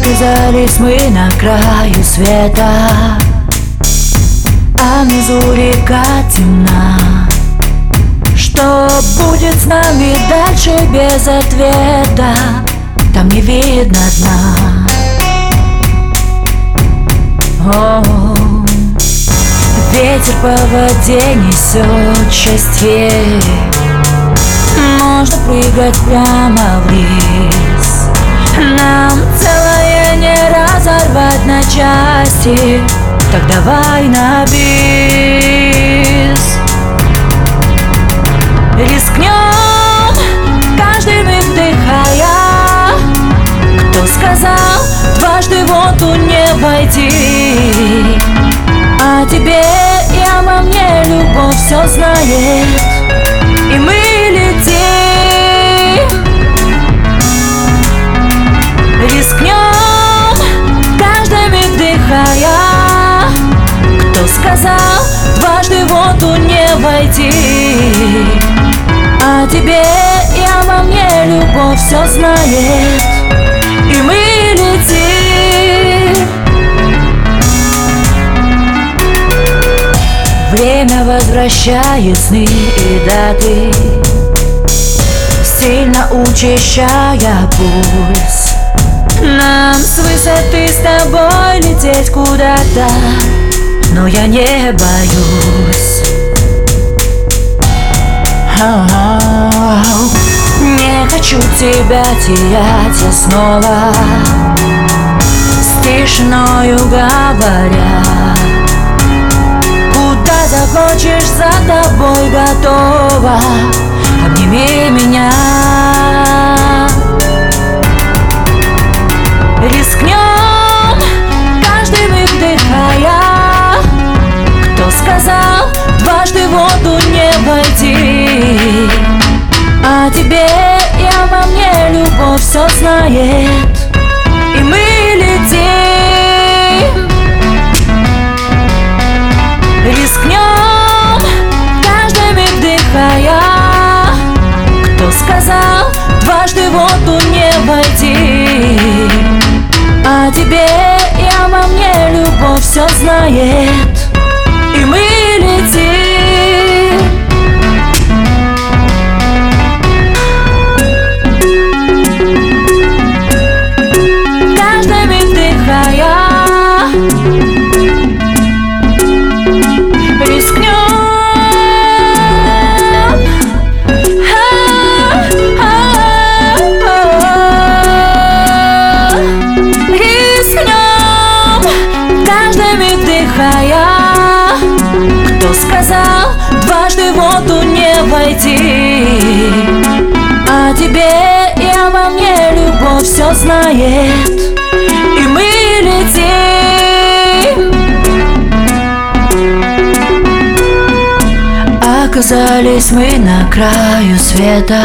Оказались мы на краю света. А внизу река темна. Что будет с нами дальше без ответа? Там не видно дна. О -о -о. Ветер по воде несет счастье. Можно прыгать прямо вниз части Так давай на бис. Рискнем каждый миг Кто сказал дважды в воду не войти? А тебе и обо мне любовь все знает войти А тебе и обо мне любовь все знает. И мы летим. Время возвращает сны и даты Сильно учащая пульс. Нам с высоты с тобой лететь куда-то но я не боюсь Не хочу тебя терять я снова С тишиною говоря. Куда захочешь, за тобой готова воду не войти А тебе и обо мне любовь все знает сказал Дважды в воду не войти А тебе и обо мне любовь все знает. И мы летим. Оказались мы на краю света